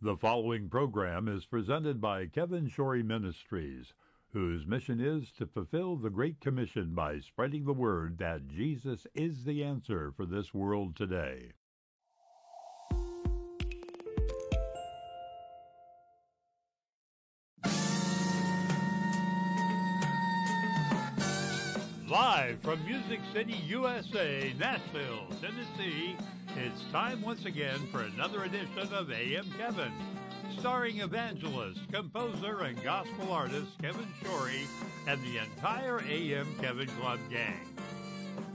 The following program is presented by Kevin Shorey Ministries, whose mission is to fulfill the Great Commission by spreading the word that Jesus is the answer for this world today. Live from Music City, USA, Nashville, Tennessee, it's time once again for another edition of AM Kevin, starring evangelist, composer, and gospel artist Kevin Shorey and the entire AM Kevin Club gang.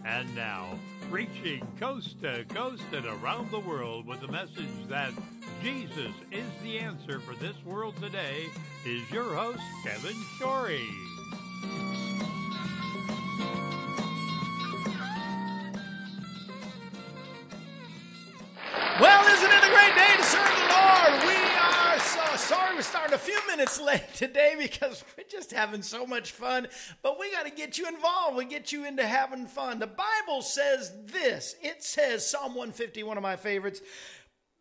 And now, reaching coast to coast and around the world with the message that Jesus is the answer for this world today, is your host, Kevin Shorey. Starting a few minutes late today because we're just having so much fun. But we got to get you involved. We get you into having fun. The Bible says this. It says Psalm 150, one of my favorites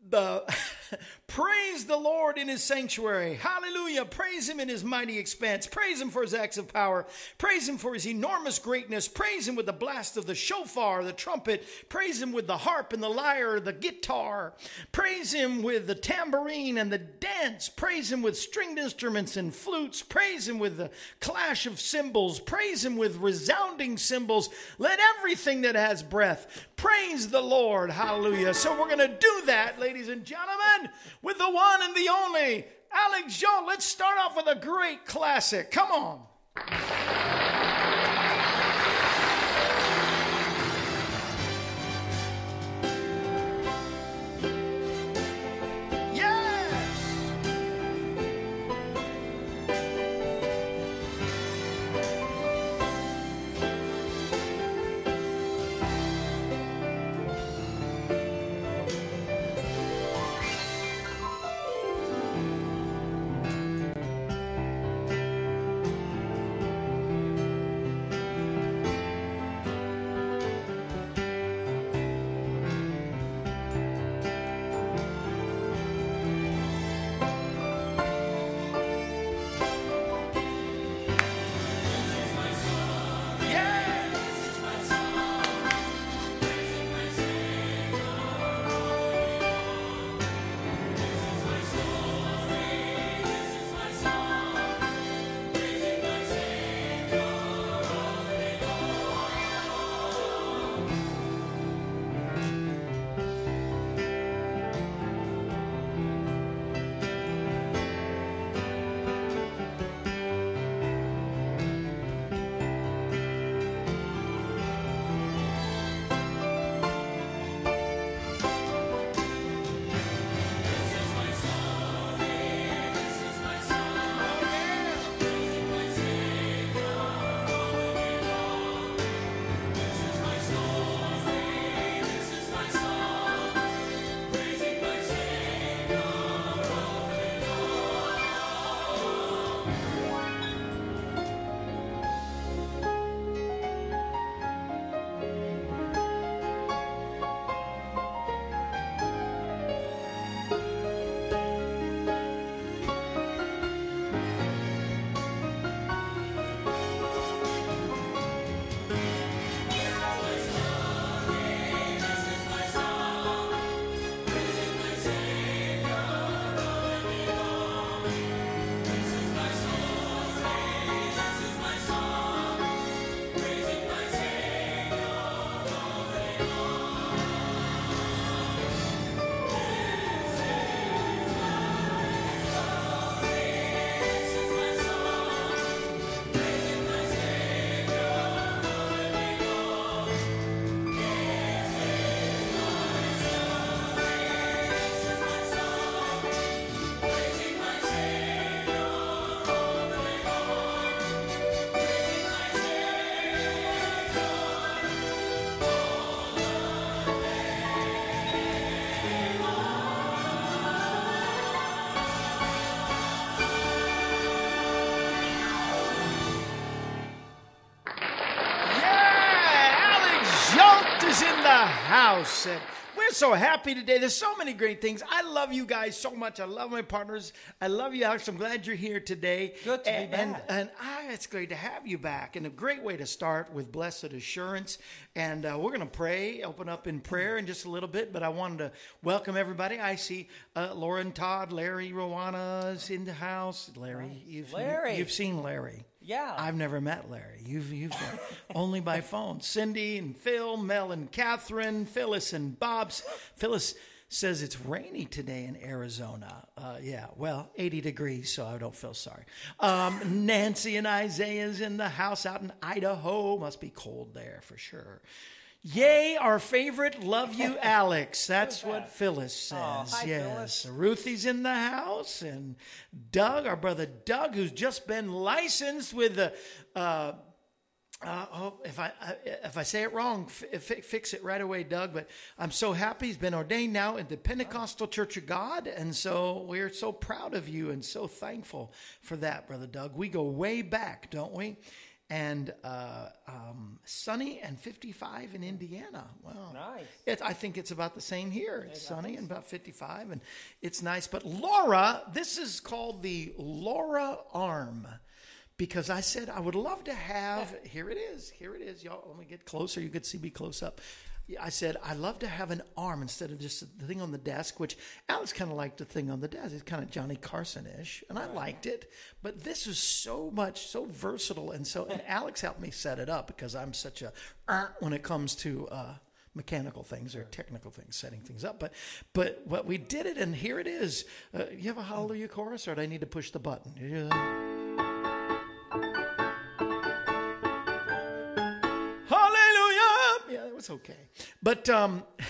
the praise the Lord in his sanctuary. Hallelujah. Praise him in his mighty expanse. Praise him for his acts of power. Praise him for his enormous greatness. Praise him with the blast of the shofar, the trumpet. Praise him with the harp and the lyre, the guitar. Praise him with the tambourine and the dance. Praise him with stringed instruments and flutes. Praise him with the clash of cymbals. Praise him with resounding cymbals. Let everything that has breath praise the Lord. Hallelujah. So we're going to do that, ladies and gentlemen, with the one and the only Alex Zsolt. Let's start off with a great classic. Come on. Yeah, Alex Zsolt is in the house. And we're so happy today. There's so many great things. I love you guys so much. I love my partners. I love you, Alex. I'm glad you're here today. Good to be and, back. And, and I, it's great to have you back. And a great way to start with blessed assurance. And uh, we're going to pray, open up in prayer in just a little bit. But I wanted to welcome everybody. I see uh, Lauren, Todd, Larry, Rowana's in the house. Larry, you've, Larry. you've seen Larry. Yeah. I've never met Larry. You've you've met only by phone. Cindy and Phil, Mel and Catherine, Phyllis and Bob's. Phyllis says it's rainy today in Arizona. Uh, yeah, well, 80 degrees, so I don't feel sorry. Um, Nancy and Isaiah's in the house out in Idaho. Must be cold there for sure. Yay, our favorite, love you, Alex. That's what Phyllis says. Aw, hi, yes. Phyllis. Ruthie's in the house, and Doug, our brother Doug, who's just been licensed with the. Uh, uh, oh, if I I- if I say it wrong, f- fix it right away, Doug. But I'm so happy he's been ordained now in the Pentecostal Church of God, and so we're so proud of you and so thankful for that, brother Doug. We go way back, don't we? And uh, um, sunny and 55 in Indiana. Wow, Nice. it, I think it's about the same here. It's sunny and about 55, and it's nice. But Laura, this is called the Laura Arm because I said I would love to have. Here it is. Here it is, y'all. Let me get closer. You could see me close up. I said I'd love to have an arm instead of just the thing on the desk, which Alex kind of liked the thing on the desk. It's kind of Johnny Carson-ish, and I liked it. But this is so much, so versatile, and so. And Alex helped me set it up because I'm such a uh, when it comes to. Uh, mechanical things or technical things, setting things up. But but what we did it, and here it is. Uh, you have a hallelujah chorus, or do I need to push the button? Yeah. Was okay, but um,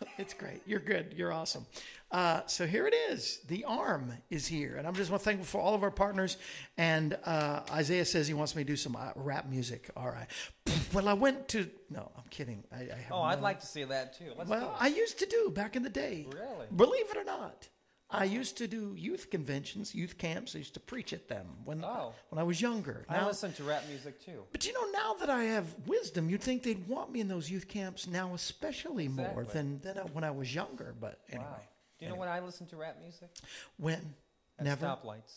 no, it's great. You're good. You're awesome. Uh, so here it is. The arm is here, and I'm just want to thankful for all of our partners. And uh, Isaiah says he wants me to do some uh, rap music. All right. Well, I went to. No, I'm kidding. I, I have Oh, I'd like to see that too. Let's well, go. I used to do back in the day. Really? Believe it or not. I used to do youth conventions, youth camps. I used to preach at them when Oh. when I was younger. I Now- listen to rap music too. but you know, now that I have wisdom, you'd think they'd want me in those youth camps now, especially more Exactly. than than when I was younger. But anyway, Wow. Do you know when I listen to rap music? when Never At never stoplights.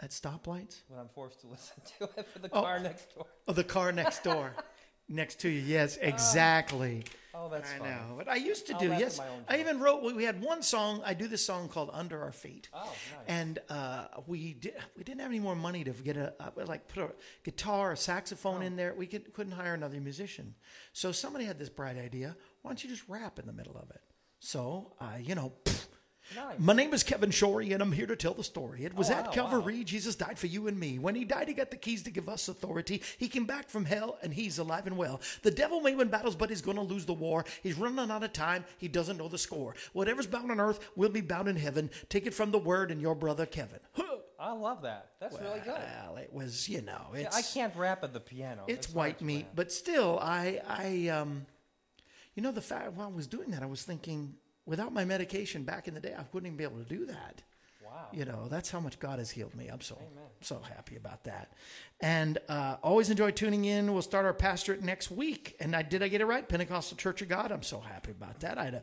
at stoplights. When I'm forced to listen to it for the Oh. car next door. Oh, the car next door, next to you. Yes, exactly. Oh, that's I funny. know, but I used to do. Yes, I even wrote. We had one song. I do this song called "Under Our Feet." Oh, nice. And uh, we did. We didn't have any more money to get a, uh like put a guitar, a saxophone Oh. in there. We could, couldn't hire another musician. So somebody had this bright idea. Why don't you just rap in the middle of it? So I, you know. Nice. My name is Kevin Shorey, and I'm here to tell the story. It was Oh, at wow, Calvary. Jesus died for you and me. When he died, he got the keys to give us authority. He came back from hell, and he's alive and well. The devil may win battles, but he's going to lose the war. He's running out of time. He doesn't know the score. Whatever's bound on earth will be bound in heaven. Take it from the word and your brother Kevin. I love that. That's really good. Well, it was, you know, Yeah, it's I can't rap at the piano. it's white meat, but still, I, I, um, you know, the fact while I was doing that, I was thinking, without my medication back in the day, I wouldn't even be able to do that. Wow. You know, that's how much God has healed me. I'm so so happy about that. And uh, always enjoy tuning in. We'll start our pastorate next week. And I did I get it right? Pentecostal Church of God. I'm so happy about that. I had a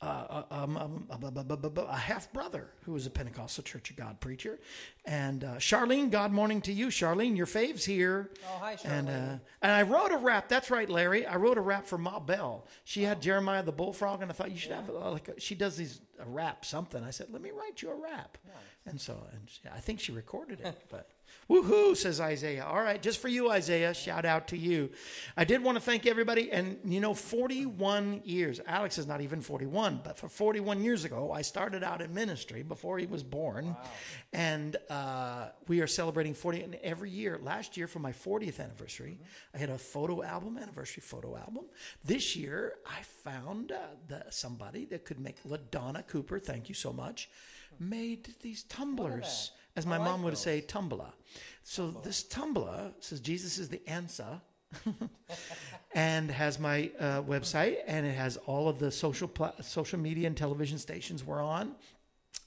uh, um, um, a, a, a half brother who was a Pentecostal Church of God preacher. And uh, Charlene, God morning to you, Charlene. Your fave's here. Oh, hi, And uh, Charlene. and I wrote a rap. That's right, Larry. I wrote a rap for Ma Bell. She Oh. had Jeremiah the bullfrog, and I thought you should have uh, like a, she does these a rap something. I said, let me write you a rap. Nice. And so, and she, I think she recorded it. But woohoo, says Isaiah. All right, just for you, Isaiah. Shout out to you. I did want to thank everybody. And you know, 41 years. Alex is not even 41, but for 41 years ago, I started out in ministry before he was born, and uh, we are celebrating 40. And every year, last year for my 40th anniversary, I had a photo album, anniversary photo album. This year, I found uh, the, somebody that could make LaDonna Cooper. Thank you so much. Made these tumblers, as my like mom would those. say, tumbler. So this tumbler says Jesus is the answer and has my uh, website and it has all of the social pla- social media and television stations we're on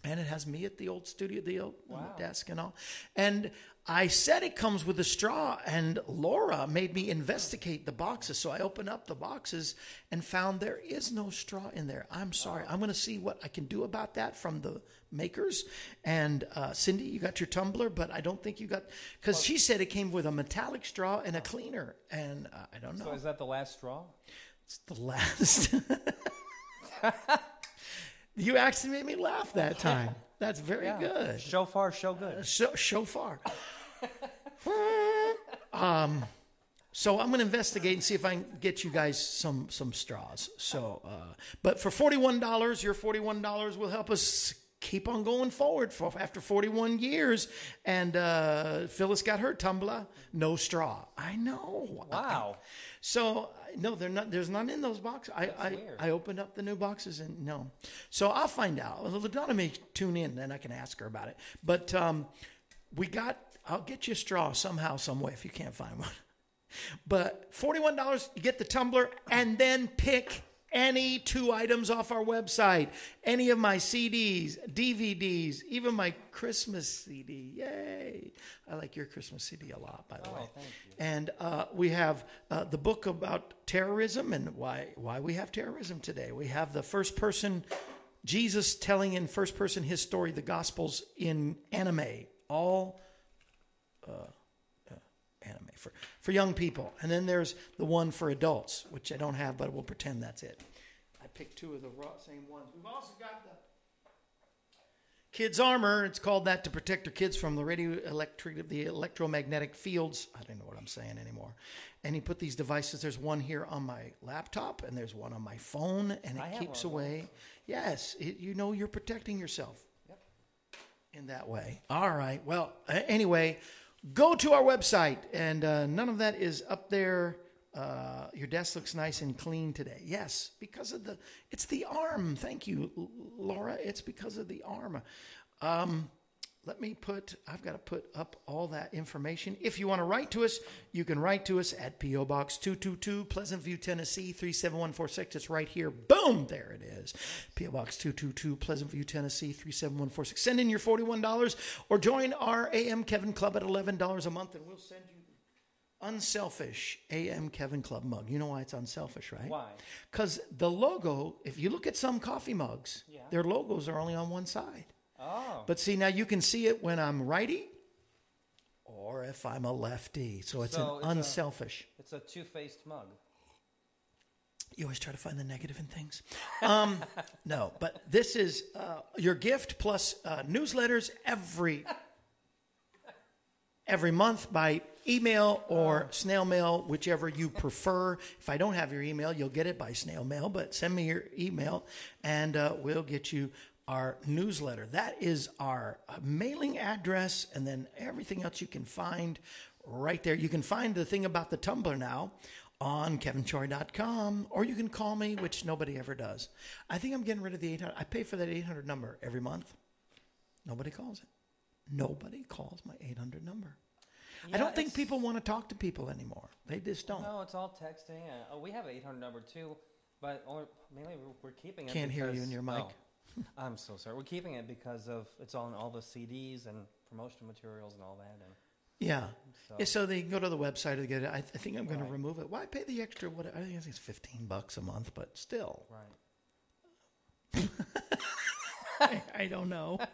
and it has me at the old studio the old Wow. desk and all and I said it comes with a straw, and Laura made me investigate the boxes. So I opened up the boxes and found there is no straw in there. I'm sorry. I'm going to see what I can do about that from the makers. And uh, Cindy, you got your tumbler, but I don't think you got because she said it came with a metallic straw and a cleaner, and uh, I don't know. So is that the last straw? It's the last. you actually made me laugh that time. That's very good. Show far, show good. So, shofar. um, so I'm going to investigate and see if I can get you guys some some straws. So, uh, but for forty one dollars, your forty one dollars will help us keep on going forward for after 41 years and uh, phyllis got her tumbler no straw i know Wow. so no, they're not. There's none in those boxes. I I. I opened up the new boxes and no. So I'll find out. Ladonna may tune in, then I can ask her about it. But um, we got. I'll get you a straw somehow, some way if you can't find one. But forty-one dollars, you get the tumbler, and then pick any two items off our website. Any of my CDs, DVDs, even my Christmas CD. Yay! I like your Christmas CD a lot, by the way. thank you. And uh, we have uh, the book about terrorism and why why we have terrorism today. We have the first person Jesus telling in first person his story, the Gospels in anime, all uh, for for young people. And then there's the one for adults, which I don't have, but we'll pretend that's it. I picked two of the same ones. We've also got the Kids Armor. It's called that to protect their kids from the radio electric, the electromagnetic fields. I don't know what I'm saying anymore. And he put these devices. There's one here on my laptop, and there's one on my phone, and it have keeps away. Yes, it, you know you're protecting yourself in that way. All right. Well, anyway, go to our website, and uh, none of that is up there. Uh, your desk looks nice and clean today. Yes, because of the it's the arm. Thank you, Laura. It's because of the arm. Um, let me put. I've got to put up all that information. If you want to write to us, you can write to us at PO Box two two two, Pleasant View, Tennessee three seven one four six. It's right here. Boom, there it is. PO Box two two two, Pleasant View, Tennessee three seven one four six. Send in your forty one dollars or join our AM Kevin Club at eleven dollars a month, and we'll send you unselfish AM Kevin Club mug. You know why it's unselfish, right? Why? Because the logo. If you look at some coffee mugs, Yeah. their logos are only on one side. Oh. But see, now you can see it when I'm righty or if I'm a lefty. So it's So an it's a- unselfish. It's a two-faced mug. You always try to find the negative in things. Um, no, but this is uh, your gift plus uh, newsletters every every month by email or snail mail, whichever you prefer. If I don't have your email, you'll get it by snail mail, but send me your email and uh, we'll get you our newsletter. That is our uh, mailing address, and then everything else you can find right there. You can find the thing about the tumbler now on kevinshorey.com, or you can call me, which nobody ever does. I think I'm getting rid of the 800. I pay for that 800 number every month. Nobody calls it. Nobody calls my 800 number. I don't think people want to talk to people anymore. They just don't. No, it's all texting. Uh, oh, we have an 800 number too, but only, mainly we're, we're keeping it. Can't hear you in your mic. oh, I'm so sorry. We're keeping it because of it's on all the CDs and promotional materials and all that. And Yeah. So- Yeah, so they can go to the website to get it. I, I think I'm going to remove it. Why pay the extra? What I think it's 15 bucks a month, but still, right. I, I don't know.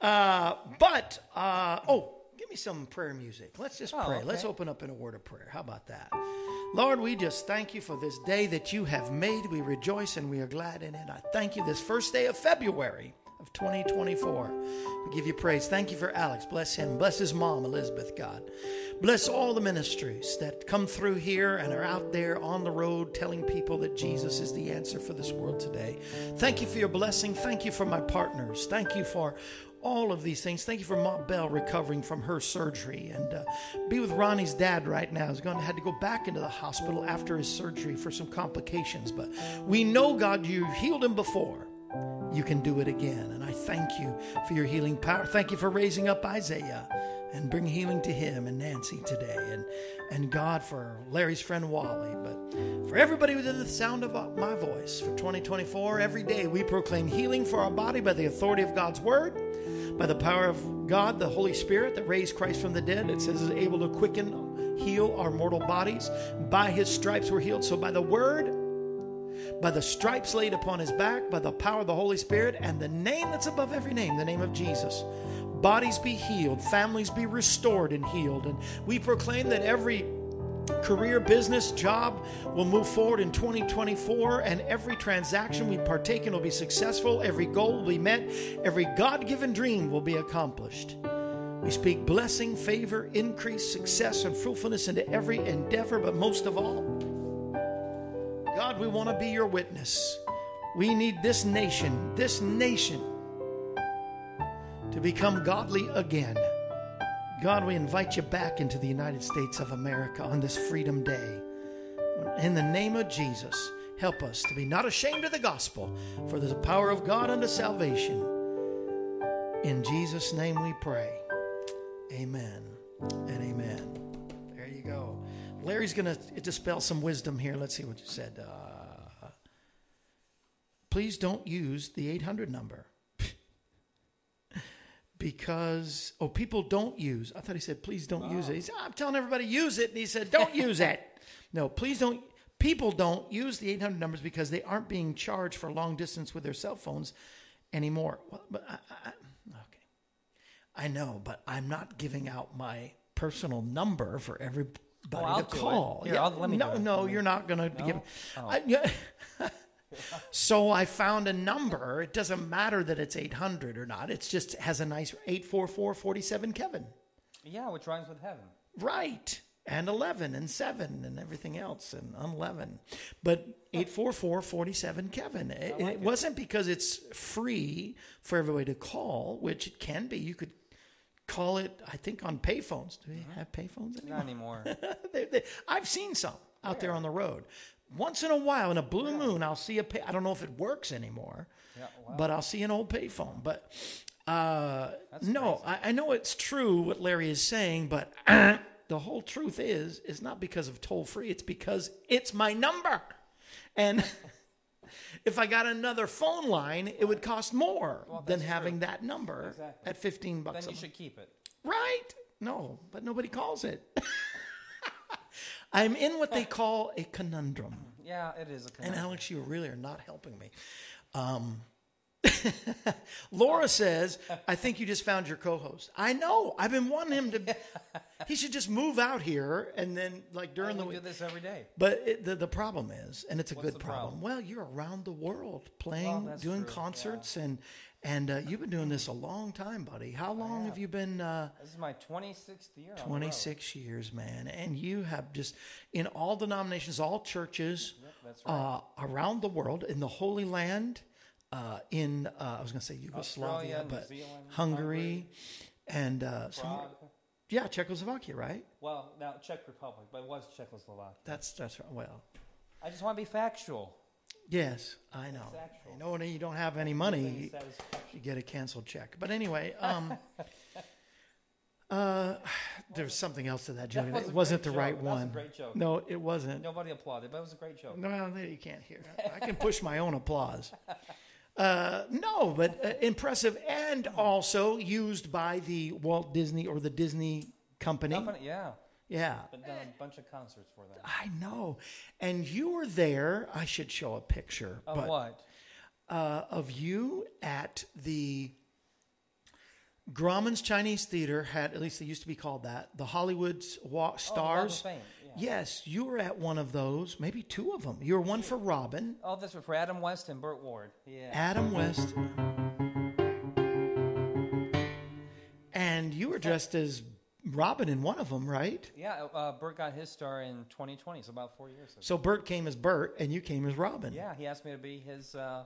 Uh, but uh, oh, give me some prayer music. Let's just Oh, pray. Let's open up in a word of prayer. How about that? Lord, we just thank you for this day that you have made. We rejoice and we are glad in it. I thank you this first day of February of 2024. We give you praise. Thank you for Alex. Bless him. Bless his mom, Elizabeth, God. Bless all the ministries that come through here and are out there on the road telling people that Jesus is the answer for this world today. Thank you for your blessing. Thank you for my partners. Thank you for all of these things. Thank you for Ma Bell recovering from her surgery, and uh, be with Ronnie's dad right now. He's going to had to go back into the hospital after his surgery for some complications, but we know God, you healed him before. You can do it again, and I thank you for your healing power. Thank you for raising up Isaiah and bring healing to him and Nancy today, and and God for Larry's friend Wally, but for everybody within the sound of my voice for 2024. Every day we proclaim healing for our body by the authority of God's word by the power of God, the Holy Spirit that raised Christ from the dead, it says is able to quicken, heal our mortal bodies. By his stripes we're healed. So by the word, by the stripes laid upon his back, by the power of the Holy Spirit, and the name that's above every name, the name of Jesus, bodies be healed, families be restored and healed. And we proclaim that every career, business, job will move forward in 2024, and every transaction we partake in will be successful. Every goal will be met. Every God given dream will be accomplished. We speak blessing, favor, increase, success, and fruitfulness into every endeavor, but most of all, God, we want to be your witness. We need this nation, this nation, to become godly again. God, we invite you back into the United States of America on this Freedom Day. In the name of Jesus, help us to be not ashamed of the gospel, for a power of God unto salvation. In Jesus' name we pray. Amen and amen. There you go. Larry's going to dispel some wisdom here. Let's see what you said. Uh, please don't use the 800 number because oh people don't use i thought he said please don't use it. He said i'm telling everybody use it and he said don't use it. No please don't people don't use the 800 numbers because they aren't being charged for long distance with their cell phones anymore. Well, but I, I, okay. I know but i'm not giving out my personal number for everybody Oh, to call. Yeah, I'll- let me no no me- you're not going to No? give Oh. I, yeah. So I found a number. It doesn't matter that it's 800 or not. It's just has a nice 84447 Kevin. Yeah, which rhymes with heaven. Right. And 11 and 7 and everything else and 11. But 84447 Kevin. It, like it wasn't because it's free for everybody to call, which it can be. You could call it, I think, on payphones. Do we mm-hmm. have payphones anymore? Not anymore. They- they- I've seen some out there on the road. Once in a while, in a blue moon, I'll see a pay. I don't know if it works anymore, Yeah, wow. but I'll see an old payphone. But uh, no. I, I know it's true what Larry is saying, but the whole truth is, is not because of toll free. It's because it's my number, and if I got another phone line, it would cost more Well, than having true. that number Exactly. at fifteen bucks. then a you month. should keep it. Right? No, but nobody calls it. I'm in what they call a conundrum. Yeah, it is a conundrum. And. Alex, you really are not helping me. Um, Laura says, I think you just found your co host. I know. I've been wanting him to. he should just move out here and then, like, during the we do this every day. But it, the, the problem is, and it's a What's good problem. problem? Well, you're around the world playing, that's doing true, concerts, and and uh, you've been doing this a long time, buddy. How long have have. you been? Uh, This is my 26th year. on the road. 26 years, man. And you have just, in all denominations, all churches Yep, right. uh, around the world, in the Holy Land, uh, in, uh, I was going to say Yugoslavia, Australia, but Zealand, Hungary, and uh, some, yeah, Czechoslovakia, right? Well, now Czech Republic, but it was Czechoslovakia. That's, that's right. Well, I just want to be factual. Yes, I know. You know, when you don't have any money, you, get a canceled check. But anyway, um, uh, there's something else to that, Jody. was it wasn't the right joke. That was a one. great joke. No, it wasn't. Nobody applauded, but it was a great joke. No, no, you can't hear. I can push my own applause. Uh, no, but uh, impressive and also used by the Walt Disney or the Disney Company. Company, yeah. Yeah, But done a bunch of concerts for them. I know. And you were there. I should show a picture, Of but what? uh, of you at the Grauman's Chinese Theater had at least they used to be called that the Hollywood's Wa- Oh, Walk Stars. Fame, yeah. Yes, you were at one of those, maybe two of them. You were one for Robin, Oh, this was for Adam West and Burt Ward. Yeah. Adam West, and you were dressed as Robin in one of them, right? Yeah, uh, Burt got his star in 2020, so about four years ago. So Burt came as Burt, and you came as Robin. Yeah, he asked me to be his uh,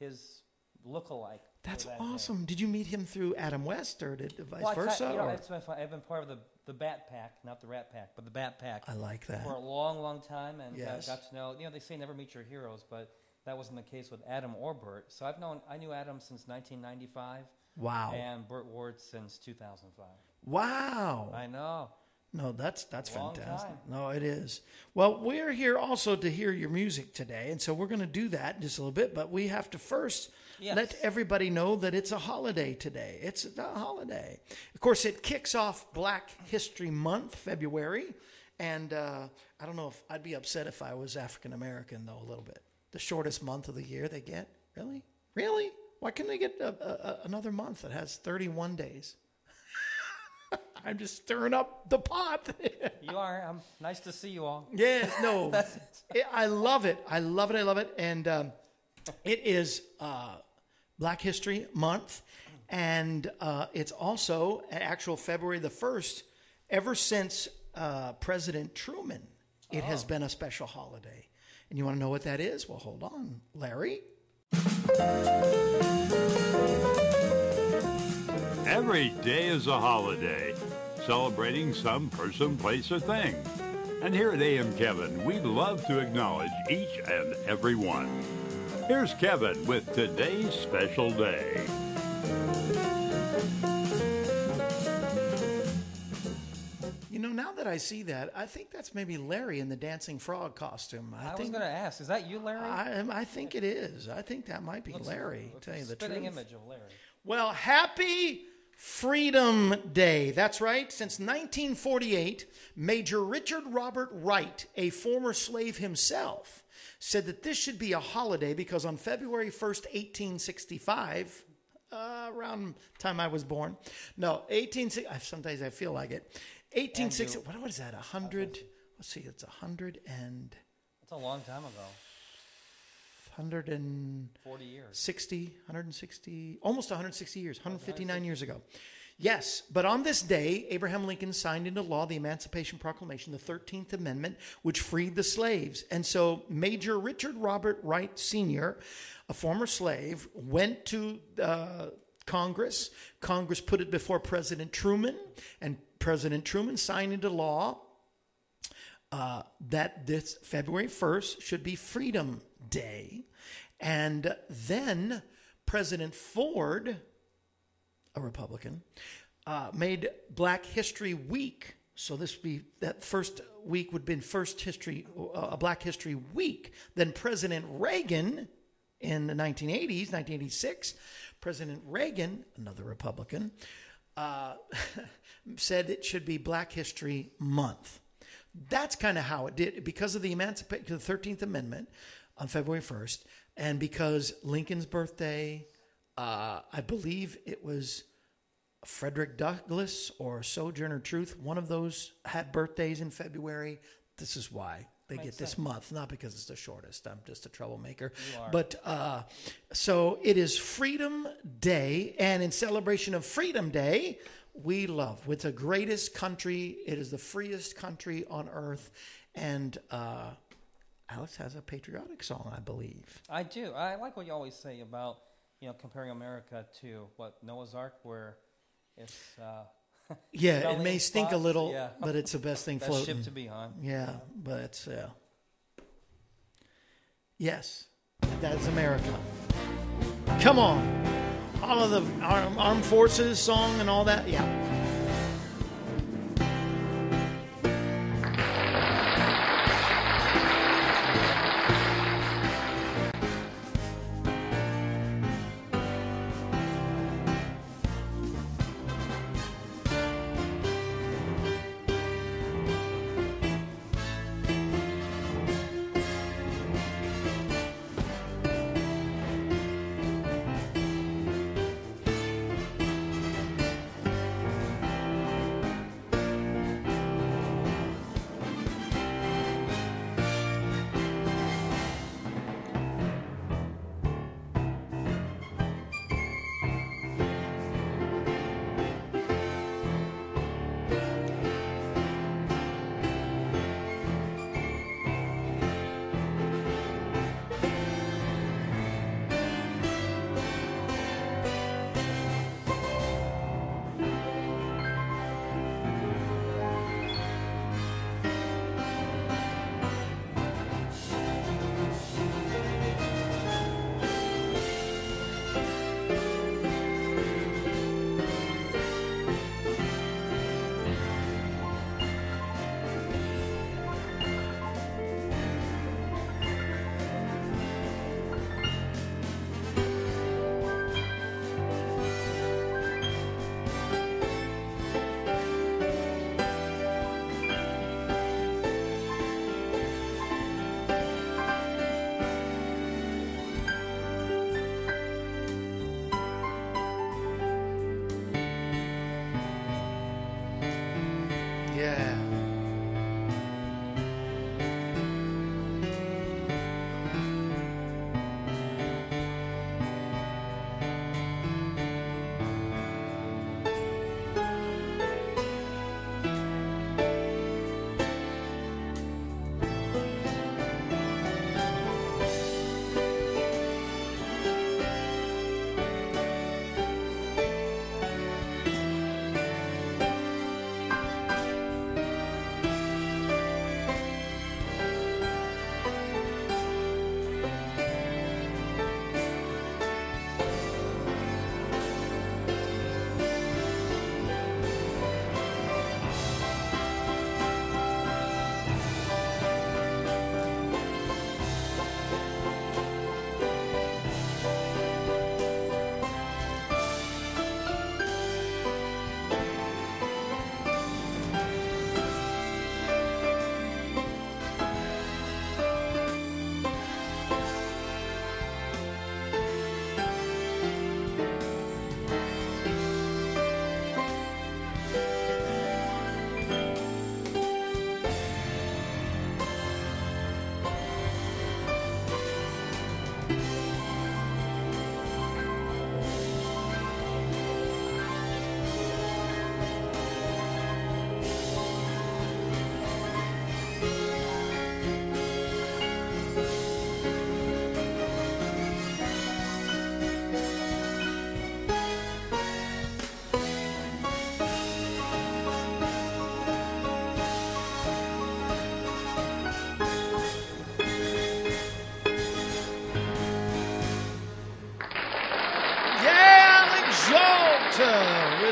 his lookalike. That's that day. awesome. Did you meet him through Adam West, or did vice Well, versa? ca- you know, it's been fun. I've been part of the, the Bat Pack, not the Rat Pack, but the Bat Pack I like that. for a long, long time, and Yes. uh, got to know. You know, they say never meet your heroes, but that wasn't the case with Adam or Burt. So I've known I knew Adam since 1995, Wow. and Burt Ward since 2005. Wow. I know. No, that's that's Long fantastic. time. No, it is. Well, we're here also to hear your music today, and so we're going to do that in just a little bit. But we have to first Yes. let everybody know that it's a holiday today. It's a holiday. Of course, it kicks off Black History Month, February, and uh, I don't know if I'd be upset if I was African American though. A little bit. The shortest month of the year they get. Really, really. Why can't they get a, a, another month that has thirty-one days? I'm just stirring up the pot. You are. I'm nice to see you all. yeah, no, it, I love it. I love it. I love it. And um, it is uh, Black History Month, and uh, it's also actual February the first. Ever since uh, President Truman, it has been a special holiday. And you want to know what that is? Well, hold on, Larry. Every day is a holiday, celebrating some person, place, or thing. And here at AM Kevin, we love to acknowledge each and every one. Here's Kevin with today's special day. You know, now that I see that, I think that's maybe Larry in the dancing frog costume. I, I was going to ask, is that you, Larry? I, I think it is. I think that might be Larry. Looks Tell you the spitting truth. image of Larry. Well, happy Freedom Day. That's right. Since 1948, Major Richard Robert Wright, a former slave himself, said that this should be a holiday because on February 1st, 1865, uh, around time I was born, no, 18. Sometimes I feel like it. 1860. What, what is that? A hundred? Let's see. It's a hundred and It's a long time ago. Hundred and 40 years. 60, 160, almost 160 years, 159 years ago. Yes, but on this day, Abraham Lincoln signed into law the Emancipation Proclamation, the 13th Amendment, which freed the slaves. And so Major Richard Robert Wright Sr., a former slave, went to uh, Congress. Congress put it before President Truman, and President Truman signed into law uh, that this February 1st should be Freedom Day. And then President Ford, a Republican, uh, made Black History Week. So this be that first week would have been first history, uh, a Black History Week. Then President Reagan in the 1980s, 1986, President Reagan, another Republican, uh, said it should be Black History Month. That's kind of how it did because of the Emancipation, the 13th Amendment on February 1st, and because Lincoln's birthday, uh, I believe it was Frederick Douglass or Sojourner Truth, one of those had birthdays in February. This is why they Makes get this sense. month, not because it's the shortest. I'm just a troublemaker. But uh, so it is Freedom Day, and in celebration of Freedom Day, we love. It's the greatest country. It is the freest country on earth, and uh, Alex has a patriotic song, I believe. I do. I like what you always say about, you know, comparing America to what Noah's Ark, where it's uh, Yeah, it may in stink a little, yeah. but it's the best thing that floating. ship to be on. Yeah, but it's yeah. Yes, that is America. Come on, all of the armed forces song and all that. Yeah.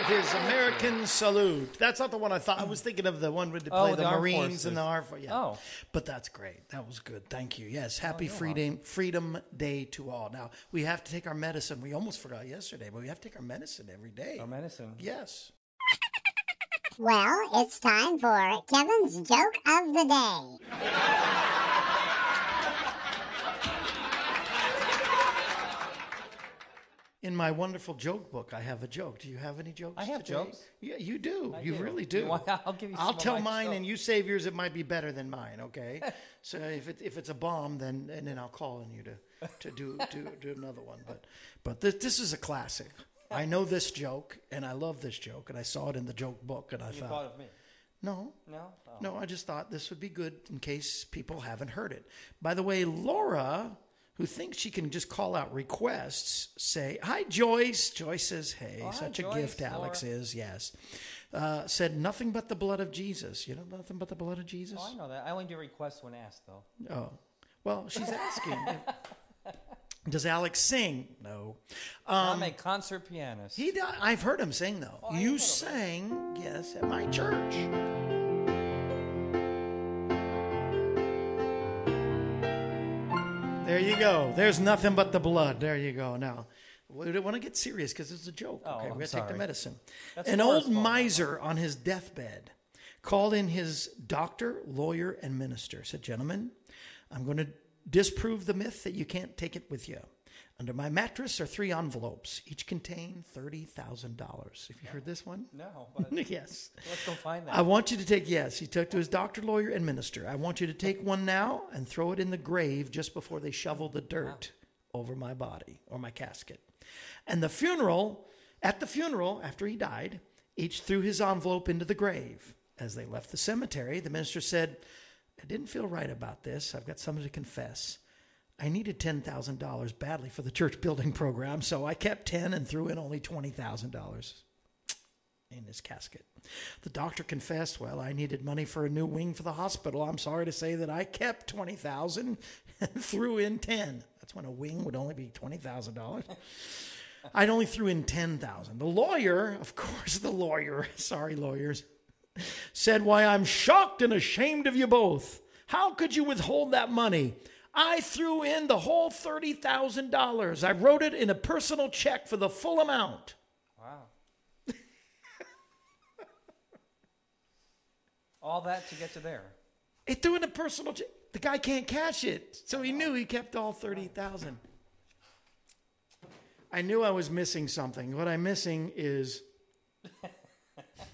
His American salute. That's not the one I thought. I was thinking of the one with the Oh, play the the, armed Marines and the forces. Army. Yeah. Oh. but that's great. That was good. Thank you. Yes, oh, happy you're Freedom Freedom Day to all. Now we have to take our medicine. We almost forgot yesterday, but we have to take our medicine every day. Our medicine. Yes. Well, it's time for Kevin's joke of the day. In my wonderful joke book, I have a joke. Do you have any jokes? I have today? jokes. Yeah, you do. I you do. really do. I'll give you I'll tell mine, stuff. and you save yours. It might be better than mine. Okay. so if it, if it's a bomb, then and then I'll call on you to to do do do another one. But but this this is a classic. I know this joke, and I love this joke, and I saw it in the joke book, and I You thought, thought of me? no, No. Oh. no, I just thought this would be good in case people haven't heard it. By the way, Laura, who thinks she can just call out requests, say, Hi, Joyce. Joyce says, Hey, Oh, hi, such a Joyce, gift Alex is, yes. Uh, said, Nothing but the blood of Jesus. You know, nothing but the blood of Jesus? Oh, I know that. I only do requests when asked, though. Oh, well, she's asking. Does Alex sing? No. I'm a concert pianist. Um, He, I've heard him sing though. Oh, you heard of it. sang, yes, at my church. There you go. There's nothing but the blood. There you go. Now, we don't want to get serious because it's a joke. Oh, okay, we're gonna take the medicine. That's An old miser on his deathbed called in his doctor, lawyer, and minister. Said, "Gentlemen, I'm going to disprove the myth that you can't take it with you. Under my mattress are three envelopes. Each contain thirty thousand dollars. Have you heard this one? No, yes. let's go find that. I want you to take, yes, he took to his doctor, lawyer, and minister. I want you to take one now and throw it in the grave just before they shovel the dirt over my body or my casket. And the funeral, at the funeral, after he died, each threw his envelope into the grave. As they left the cemetery, the minister said, I didn't feel right about this. I've got something to confess. I needed $10,000 badly for the church building program, so I kept 10 and threw in only $20,000 in his casket. The doctor confessed, "Well, I needed money for a new wing for the hospital. I'm sorry to say that I kept 20,000 and threw in 10. That's when a wing would only be $20,000. I'd only threw in 10,000. The lawyer, of course, the lawyer, sorry lawyers, said, "Why, I'm shocked and ashamed of you both. How could you withhold that money?" I threw in the whole $30,000. I wrote it in a personal check for the full amount. wow. All that to get to there. He threw in a personal check. The guy can't cash it, so he knew he kept all thirty thousand. I knew I was missing something. What I'm missing is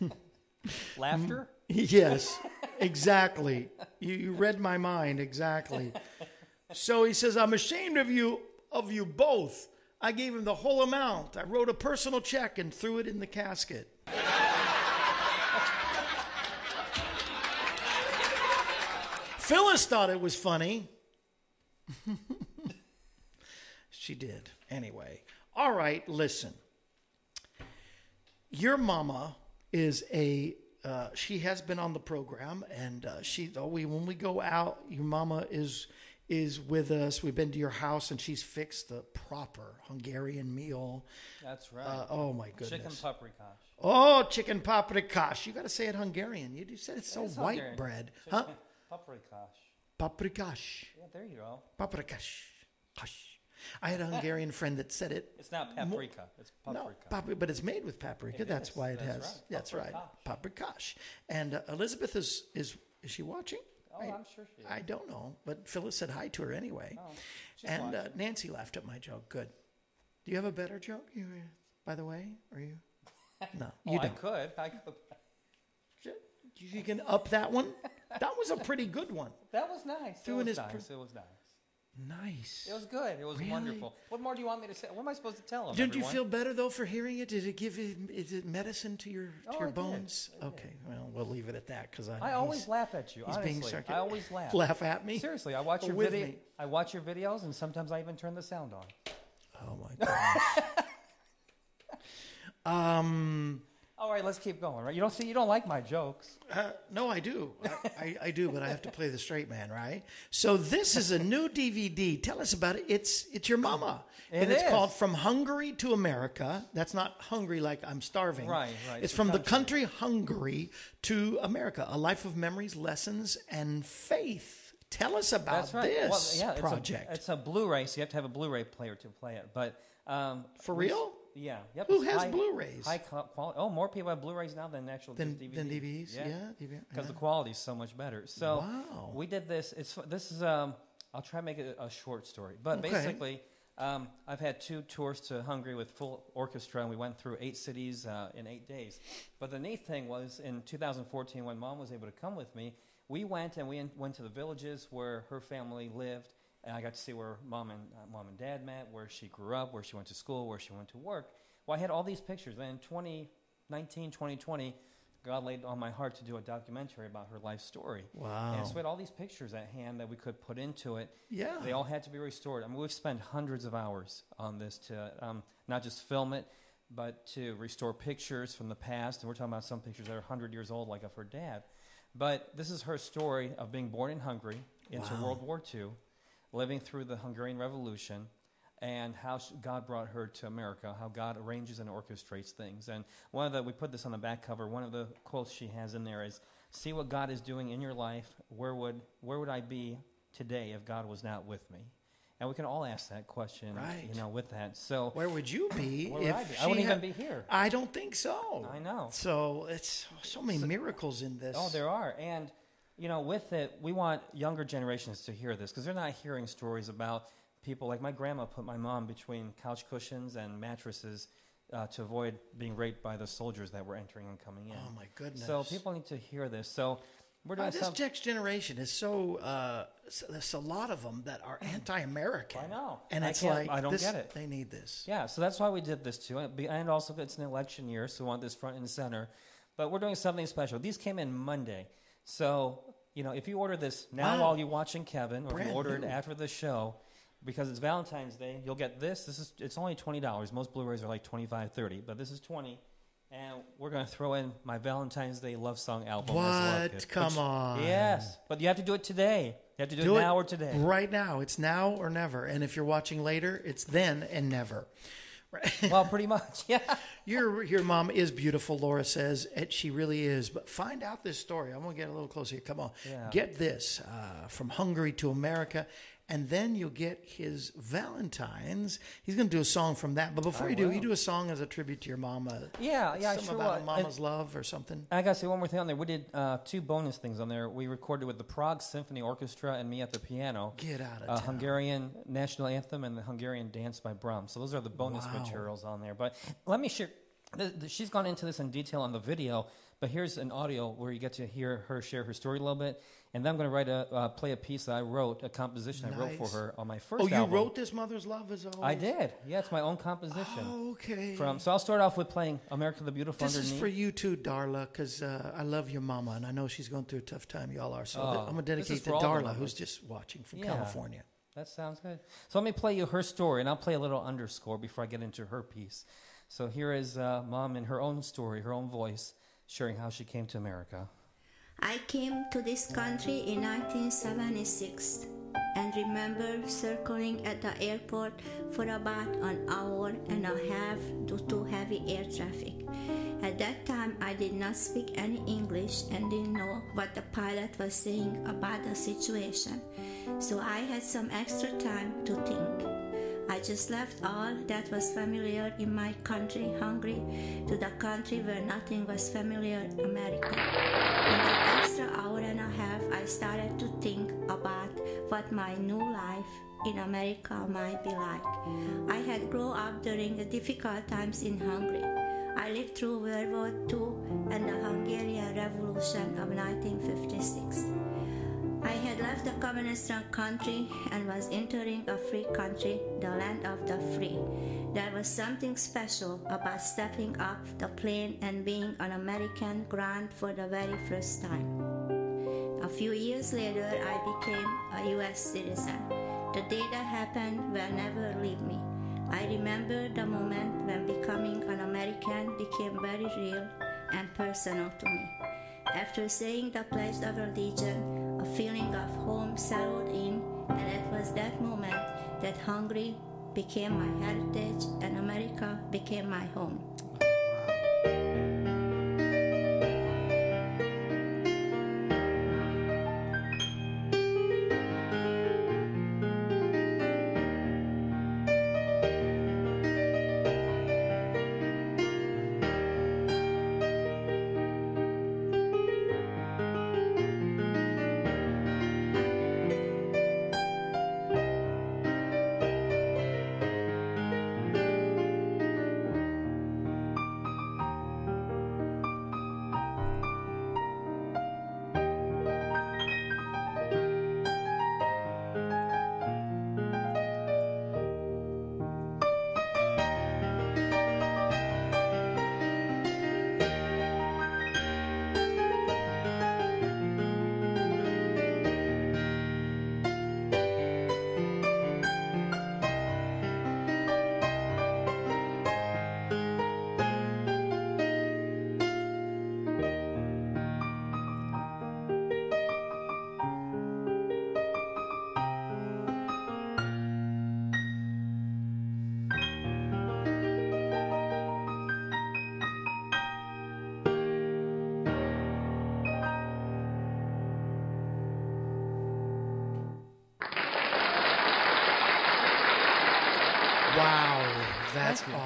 Laughter? yes, exactly. You, you read my mind exactly. So he says, "I'm ashamed of you, of you both." I gave him the whole amount. I wrote a personal check and threw it in the casket. Phyllis thought it was funny. she did. Anyway. All right, listen. Your mama is a uh, she has been on the program and uh, she oh, we when we go out your mama is is with us we've been to your house and she's fixed the proper hungarian meal That's right. uh, oh my goodness. Chicken paprikash. oh chicken paprikash you got to say it hungarian you, said it's so white Hungarian. bread huh Chicken Paprikash. paprikash Yeah, there you go. paprikash Gosh. i had a hungarian friend that said it It's not paprika. It's No, paprika. papri- but it's made with paprika. It That's is. why it That's has. right. That's right. Paprikash. And uh, Elizabeth is is is she watching? Oh, I, I'm sure she is. I don't know, but Phyllis said hi to her anyway. Oh, and uh. Nancy laughed at my joke. Good. Do you have a better joke? You, by the way, are you? No, you I don't. could. I could. You can up that one. That was a pretty good one. That was nice. Threw in was his nice. per- it was nice. Nice. It was good. It was Really? wonderful. What more do you want me to say? What am I supposed to tell him? Didn't you feel better though for hearing it? Did it give you is it medicine to your to Oh, your I bones? Did. Okay, well we'll leave it at that because I. I always laugh at you. he's honestly, being sarcastic. I always laugh. Laugh at me. Seriously, I watch your video. me. I watch your videos, and sometimes I even turn the sound on. Oh my um. All right, let's keep going. Right? You don't see, you don't like my jokes. Uh, no, I do. I, I, I do, but I have to play the straight man, right? So this is a new DVD. Tell us about it. It's it's your mama, It and it's is. called "From Hungary to America." That's not hungry like I'm starving. Right, right. It's from the country Hungary to America. A life of memories, lessons, and faith. Tell us about right. this Well, yeah, project. It's a, it's a Blu-ray, so you have to have a Blu-ray player to play it. But um, For real? Yeah. Yep. Who has high- Blu-rays? High quality. Oh, more people have Blu-rays now than actual Than- DVDs. than DVDs? Yeah, Because yeah. the quality is so much better. So Wow. we did this. It's this is um. I'll try to make it a, a short story, but Okay. basically, um, I've had two tours to Hungary with full orchestra, and we went through eight cities uh, in eight days. But the neat thing was in 2014, when Mom was able to come with me, we went and we in, went to the villages where her family lived, and I got to see where Mom and uh, Mom and Dad met, where she grew up, where she went to school, where she went to work. Well, I had all these pictures. And in 2019, 2020, God laid on my heart to do a documentary about her life story. Wow. And so we had all these pictures at hand that we could put into it. Yeah. They all had to be restored. I mean, we've spent hundreds of hours on this to um, not just film it, but to restore pictures from the past. And we're talking about some pictures that are 100 years old, like of her dad. But this is her story of being born in Hungary into Wow. World War II, living through the Hungarian Revolution, and how God brought her to America, how God arranges and orchestrates things. And one of the, we put this on the back cover, one of the quotes she has in there is, see what God is doing in your life. Where would, where would I be today if God was not with me? And we can all ask that question, Right. you know, with that. So Where would you be Where would if I be? I wouldn't had- even be here. I don't think so. I know. So it's so many miracles in this. Oh, there are. And, you know, with it, we want younger generations to hear this because they're not hearing stories about people like my grandma put my mom between couch cushions and mattresses uh, to avoid being raped by the soldiers that were entering and coming in. Oh, my goodness. So people need to hear this. So we're doing Uh, this some. next generation is so. Uh, s- there's a lot of them that are anti-American. I know. and I it's like I don't this- get it. They need this. Yeah, so that's why we did this too. And and also, it's an election year, so we want this front and center. But we're doing something special. These came in Monday. So, you know, if you order this now Wow. while you're watching Kevin, or if you order new. it after the show, because it's Valentine's Day, you'll get this. This is it's only twenty dollars. Most Blu-rays are like 25 30 but this is twenty. And we're going to throw in my Valentine's Day love song album. What? Come which- on. Yes, but you have to do it today. You have to do, Do it now or today. Right now. It's now or never. And if you're watching later, it's then and never. well, pretty much, yeah. Your your mom is beautiful, Laura says. And she really is. But find out this story. I'm going to get a little closer here. Come on. Yeah. Get this uh, from Hungary to America. And then you'll get his Valentine's. He's going to do a song from that. But before I you do, will. you do a song as a tribute to your mama. Yeah, yeah, Something sure about will. mama's love or something. I gotta say one more thing on there. We did uh, two bonus things on there. We recorded with the Prague Symphony Orchestra and me at the piano. Get out of uh, town. Hungarian national anthem and the Hungarian dance by Brahms. So those are the bonus Wow. materials on there. But let me share. She's gone into this in detail on the video, but here's an audio where you get to hear her share her story a little bit. And then I'm going to write a uh, play a piece that I wrote, a composition I wrote for her on my first Oh, you album. wrote this Mother's Love as always? I did. Yeah, it's my own composition. Oh, okay. From so I'll start off with playing America the Beautiful This is for you too, Darla, because uh, I love your mama, and I know she's going through a tough time. Y'all are. So Oh, I'm going to dedicate to for all the Darla, who's just watching from Yeah. California. That sounds good. So let me play you her story, and I'll play a little underscore before I get into her piece. So here is uh, mom in her own story, her own voice, sharing how she came to America. I came to this country in 1976 and remember circling at the airport for about an hour and a half due to heavy air traffic. At that time, I did not speak any English and didn't know what the pilot was saying about the situation, so I had some extra time to think. I just left all that was familiar in my country, Hungary, to the country where nothing was familiar, America. In the extra hour and a half, I started to think about what my new life in America might be like. I had grown up during the difficult times in Hungary. I lived through World War II and the Hungarian Revolution of 1956. I had left the communist country and was entering a free country, the land of the free. There was something special about stepping off the plane and being on American ground for the very first time. A few years later, I became a US citizen. The day that happened will never leave me. I remember the moment when becoming an American became very real and personal to me. After saying the Pledge of Religion, a feeling of home settled in, and it was that moment that Hungary became my heritage and America became my home.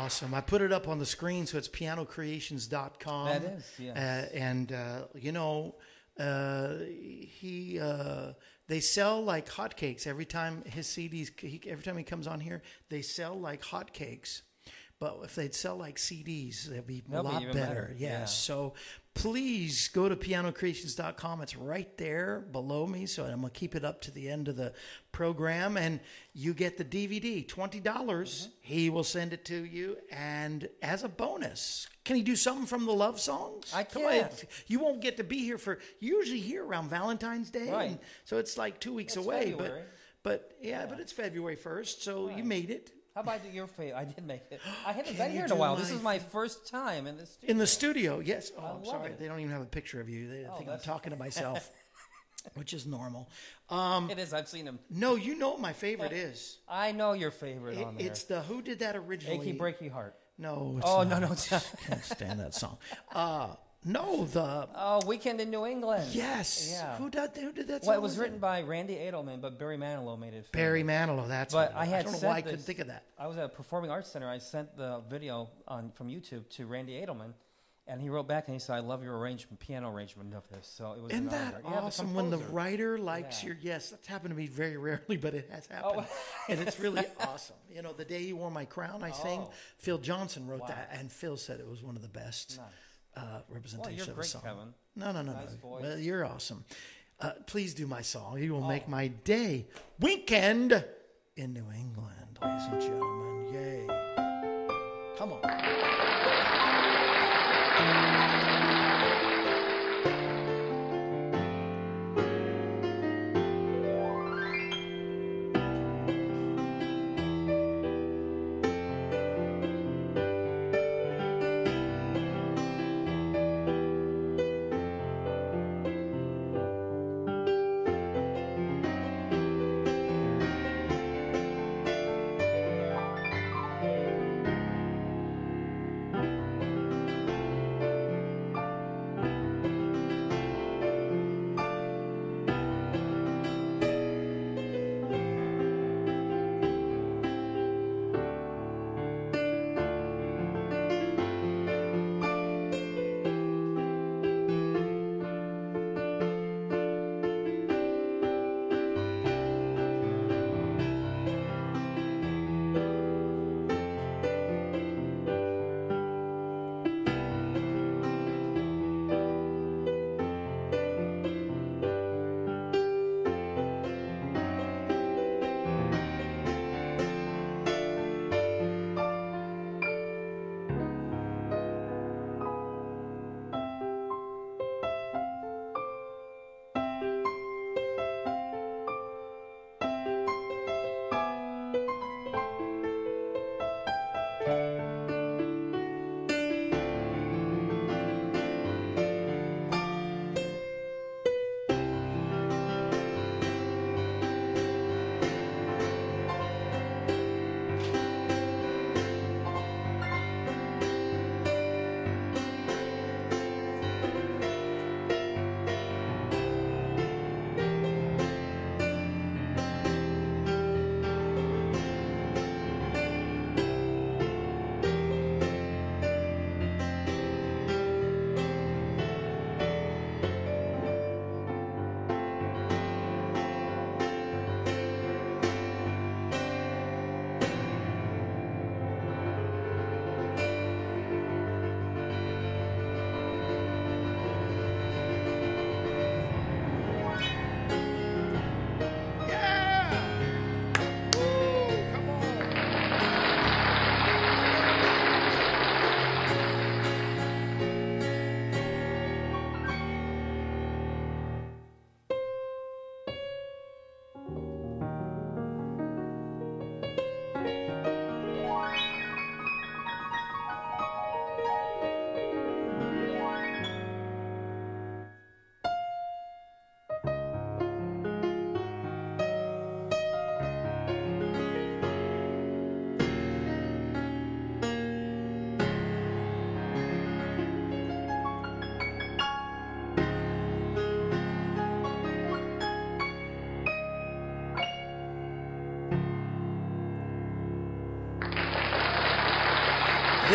Awesome. I put it up on the screen, so it's pianocreations.com. That is, yes. Uh, and, uh, you know, uh, he, uh, they sell like hotcakes every time his CDs, he, every time he comes on here, they sell like hotcakes. But if they'd sell like CDs, they'd be a That'd be lot even better. better, Yes. yeah. So please go to pianocreations.com. It's right there below me. So I'm going to keep it up to the end of the program. And you get the DVD, $20. Mm-hmm. He will send it to you. And as a bonus, can he do something from the love songs? I Come on, can. if- You won't get to be here for, usually here around Valentine's Day. Right. and so it's like two weeks It's away. February. But, but yeah, but it's February 1st. So you made it. How about your favorite? I did make it. I haven't been here in a while. This is my first time in this. In the studio, yes. Oh, I I'm sorry. it. They don't even have a picture of you. They Oh, think I'm talking to myself, which is normal. Um, It is. I've seen them. no, you know what my favorite is. I know your favorite It- on there. it's the Who Did That Originally? Achy Breaky Heart. No. It's Oh not. no no. Not. can't stand that song. Uh, no, the Oh, Weekend in New England. yes. Yeah. Who did who did that? Well, song? it was written by Randy Edelman, but Barry Manilow made it. Barry. Manilow. That's But what it I was. had don't know sent why I couldn't this- think of that. I was at a performing arts center. I sent the video on from YouTube to Randy Edelman, and he wrote back and he said, "I love your arrangement, piano arrangement of this." So it was Isn't an that honor. Yeah, the awesome when the composer. writer likes Yeah. your yes? That's happened to me very rarely, but it has oh. happened, Oh. and it's really awesome. You know, the day you wore my crown, I sang. Oh. Phil Johnson wrote that, and Phil said it was one of the best uh, representation you're of a great, song. Kevin. No, no, no, Nice no. voice. Well, you're awesome. Uh, please do my song. You will Oh. make my day. Weekend in New England, ladies and gentlemen. Yay! Come on.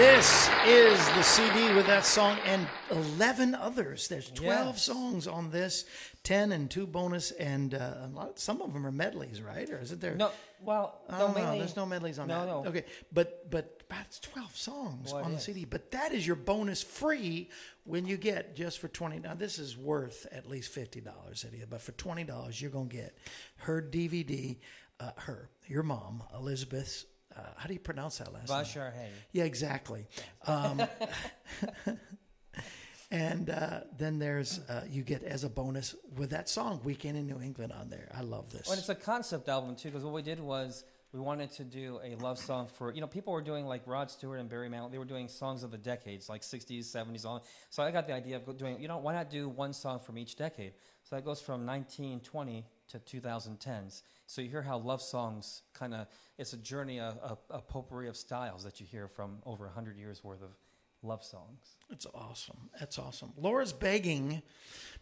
This is the CD with that song and 11 others. There's 12 Yes. songs on this, 10 and two bonus, and uh, a lot, some of them are medleys, right? Or is it there? No, well, no, no, mainly, there's no medleys on no, that. No, Okay, but but that's 12 songs Well, on the is. CD. But that is your bonus free when you get just for 20. Now this is worth at least $50 Lydia, but for $20 you're going to get her DVD, uh, her, your mom, Elizabeth's. Uh, how do you pronounce that last name? Bashar Hay. Yeah, exactly. Um, and uh, then there's uh, you get as a bonus with that song "Weekend in New England" on there. I love this. Well, it's a concept album too, because what we did was we wanted to do a love song for you know people were doing like Rod Stewart and Barry Manilow. They were doing songs of the decades, like '60s, '70s, on. So I got the idea of doing you know why not do one song from each decade? So that goes from 1920 to 2010s. So you hear how love songs kind of it's a journey, a, a, a potpourri of styles that you hear from over 100 years worth of love songs. It's awesome. That's awesome. Laura's begging,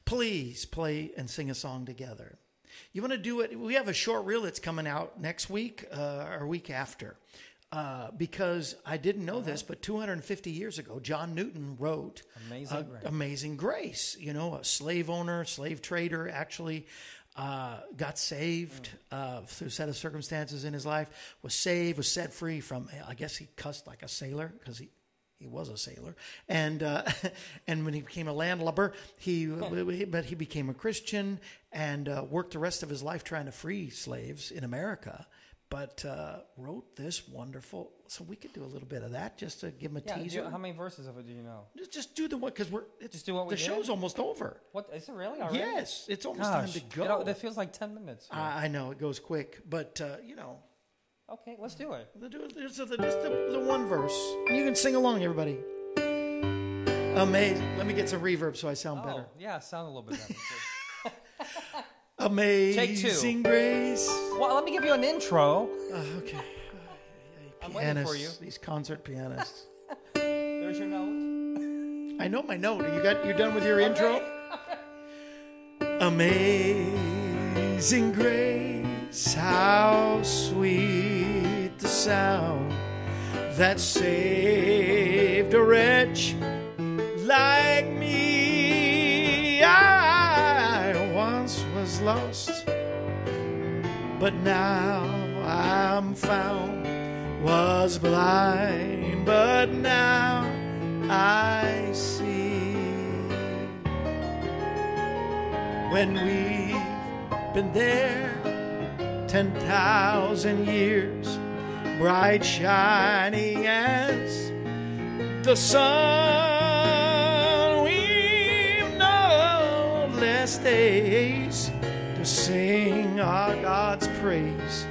please play and sing a song together. You want to do it? We have a short reel that's coming out next week uh, or week after. Uh, because I didn't know this, but 250 years ago, John Newton wrote Amazing uh, Grace. Amazing Grace. You know, a slave owner, slave trader, actually uh, got saved uh, through a set of circumstances in his life, was saved, was set free from, I guess he cussed like a sailor because he, he was a sailor, and uh, and when he became a landlubber, he but he became a Christian and uh, worked the rest of his life trying to free slaves in America. But uh, wrote this wonderful. So we could do a little bit of that just to give him a Yeah, do how many verses of it do you know? just, just do the one because we're Just do what we the did? show's almost over. What is it really? Already? Yes, it's almost Gosh, time to go. Know, that feels like 10 minutes. I, I know it goes quick, but uh, you know, okay, let's do it. the- do- just the, just the, the one verse. You can sing along, everybody. Amazing. Let me get some reverb so I sound Oh, better. yeah, sound a little bit better. Amazing grace. well, let me give you an intro. Uh, okay. I'm waiting for Pianists, These concert pianists. There's your note. I know my note. You got you're done with your intro? Amazing grace, how sweet the sound that saved a wretch but now I'm found. Was blind, but now I see. When we've been there ten thousand years, bright shining as the sun, we've no less days sing our God's praise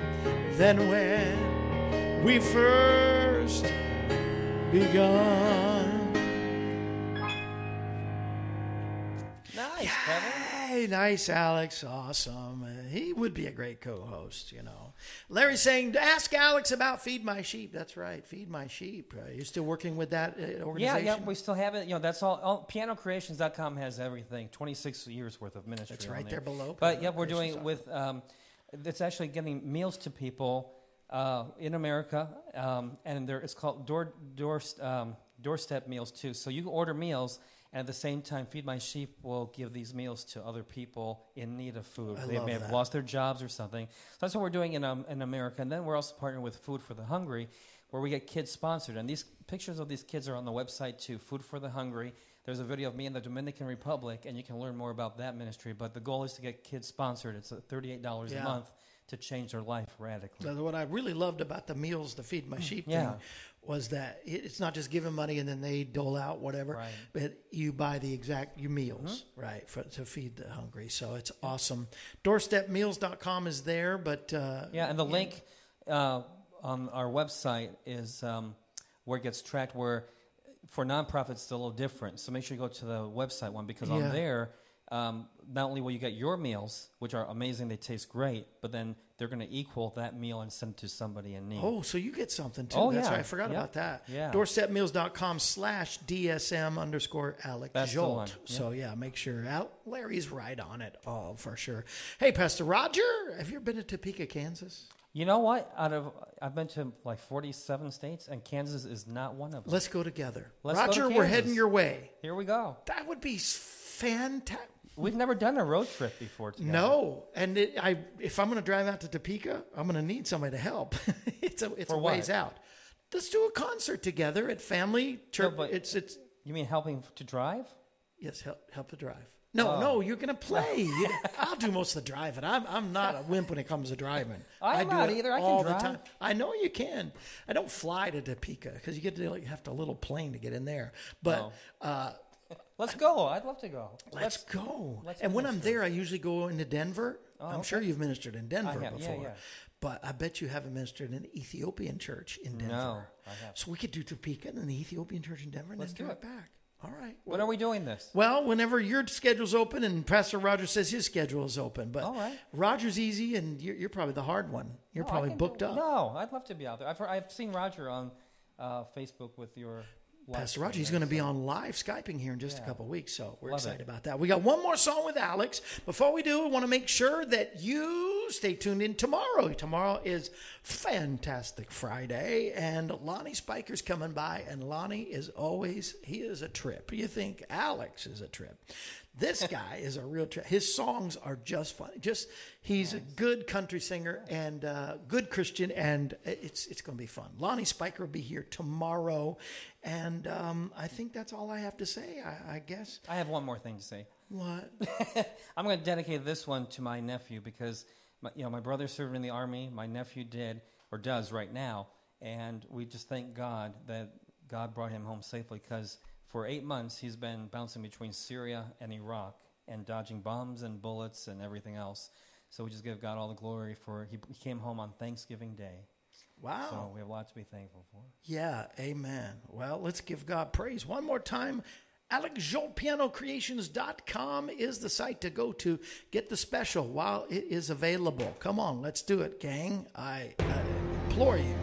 than when we first begun. Nice, Kevin. Hey, nice, Alex. Awesome. Uh, he would be a great co-host, you know. Larry's saying, ask Alex about Feed My Sheep. That's right, Feed My Sheep. Uh, you're still working with that uh, Yeah, organization? yeah, we still have it. You know, that's all. all pianocreations.com has everything. 26 years worth of ministry. That's right there below, But yeah, we're doing with. Um, it's actually getting meals to people uh, in America, um, and there it's called door door um, doorstep meals too. So you can order meals. And at the same time, Feed My Sheep will give these meals to other people in need of food. I they may have that. lost their jobs or something. So that's what we're doing in, um, in America. And then we're also partnering with Food for the Hungry, where we get kids sponsored. And these pictures of these kids are on the website too, Food for the Hungry. There's a video of me in the Dominican Republic, and you can learn more about that ministry. But the goal is to get kids sponsored. It's uh, $38 Yeah. a month to change their life radically. So what I really loved about the meals, to Feed My Sheep Yeah. thing, was that it's not just giving money and then they dole out whatever, Right. but you buy the exact your meals, right, for, to feed the hungry. So it's awesome. Doorstepmeals.com is there, but uh, Yeah, and the link uh, on our website is um, where it gets tracked. Where for nonprofits, it's a little different. So make sure you go to the website one because Yeah. on there, um, not only will you get your meals, which are amazing, they taste great, but then they're going to equal that meal and send it to somebody in need. Oh, so you get something too. Oh, That's yeah. right. I forgot about that. Yeah. Doorstepmeals.com slash DSM underscore Alec That's Zsolt. one. So yeah, make sure Al- Larry's right on it all for sure. Hey, Pastor Roger, have you ever been to Topeka, Kansas? You know what? Out of I've been to like 47 states, and Kansas is not one of them. Let's go together. Let's go to Roger, we're heading your way. Here we go. That would be fantastic. We've never done a road trip before together. No, and it, I if I'm going to drive out to Topeka, I'm going to need somebody to help. it's a it's For a ways what? out. Let's do a concert together at family church. but- it's it's You mean helping to drive? yes, help help to drive. No, Oh. no, you're going to play. You- I'll do most of the driving. I'm I'm not a wimp when it comes to driving. I'm I do not either. I can drive. the time. I know you can. I don't fly to Topeka because you get to like, have to a little plane to get in there. But Oh. uh, Let's go. I'd love to go. Let's go. let's and when I'm there, I usually go into Denver. I'm okay. sure you've ministered in Denver have, before. yeah. But I bet you haven't ministered in an Ethiopian church in Denver. No, I haven't. So we could do Topeka and the Ethiopian church in Denver and Let's then do it. back. All right. When are we doing this? Well, whenever your schedule's open and Pastor Roger says his schedule is open. But All right. Roger's easy and you're, you're probably the hard one. You're No, probably booked do- up. No, I'd love to be out there. I've, heard, I've seen Roger on uh, Facebook with your. Pastor Roger, he's going to be on live Skyping here in just a couple weeks, so we're Love excited it. about that. We got one more song with Alex. Before we do, we want to make sure that you stay tuned in tomorrow. Tomorrow is Fantastic Friday, and Lonnie Spiker's coming by, and Lonnie is always, he is a trip. You think Alex is a trip. This guy is a real trip. His songs are just funny. Just he's a good country singer and uh, good Christian, and it's it's going to be fun. Lonnie Spiker will be here tomorrow, and um, I think that's all I have to say. I, I guess I have one more thing to say. what I'm going to dedicate this one to my nephew because, my, you know, my brother served in the army. My nephew did or does right now, and we just thank God that God brought him home safely because for eight months he's been bouncing between Syria and Iraq and dodging bombs and bullets and everything else. So we just give God all the glory for he, he came home on Thanksgiving Day. wow. So we have a lot to be thankful for. Yeah, amen. Well, let's give God praise one more time. AlexZsoltPianoCreations.com is the site to go to. Get the special while it is available. Come on, let's do it, gang. I, I implore you.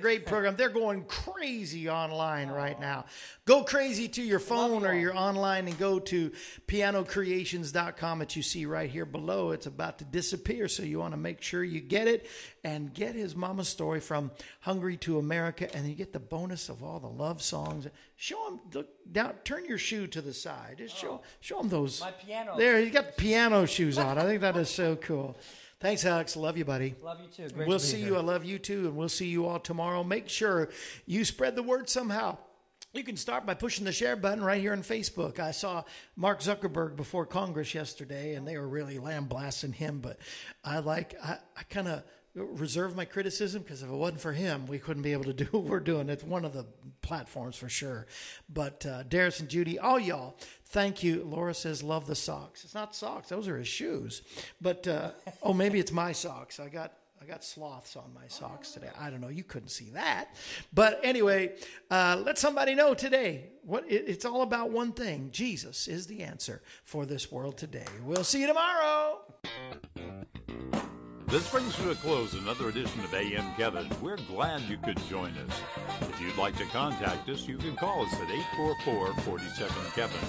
Great program. They're going crazy online right now. Go crazy to your phone or your online and go to pianocreations.com that you see right here below. It's about to disappear, so you want to make sure you get it and get his mama's story from Hungary to America, and you get the bonus of all the love songs. Show him, look down, turn your shoe to the side. Just show, oh. show him those. My piano. There, you got the piano shoes on. I think that is so cool. Thanks, Alex. Love you, buddy. Love you too. Great we'll to see here. you. I love you too, and we'll see you all tomorrow. Make sure you spread the word somehow. You can start by pushing the share button right here on Facebook. I saw Mark Zuckerberg before Congress yesterday, and they were really lambasting him. But I like, I, I kind of reserve my criticism because if it wasn't for him, we couldn't be able to do what we're doing. It's one of the platforms for sure. But uh, Darius and Judy, all y'all, thank you. Laura says, love the socks. It's not socks; those are his shoes. But uh, oh, maybe it's my socks. I got I got sloths on my socks today. I don't know. You couldn't see that. But anyway, uh, let somebody know today. What it, it's all about one thing. Jesus is the answer for this world today. We'll see you tomorrow. This brings to a close another edition of AM Kevin. We're glad you could join us. If you'd like to contact us, you can call us at 844 47 Kevin.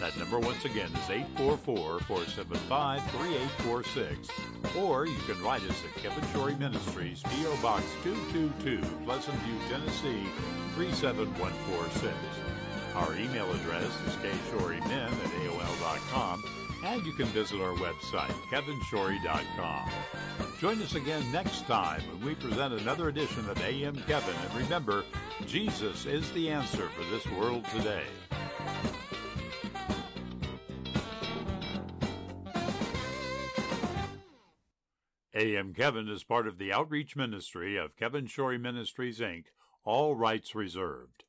That number once again is 844 475 3846. Or you can write us at Kevin Shorey Ministries, P.O. Box 222, Pleasant View, Tennessee 37146. Our email address is kshorymen at AOL.com, and you can visit our website, kevinshorey.com. Join us again next time when we present another edition of AM Kevin. And remember, Jesus is the answer for this world today. AM Kevin is part of the outreach ministry of Kevin Shorey Ministries, Inc., all rights reserved.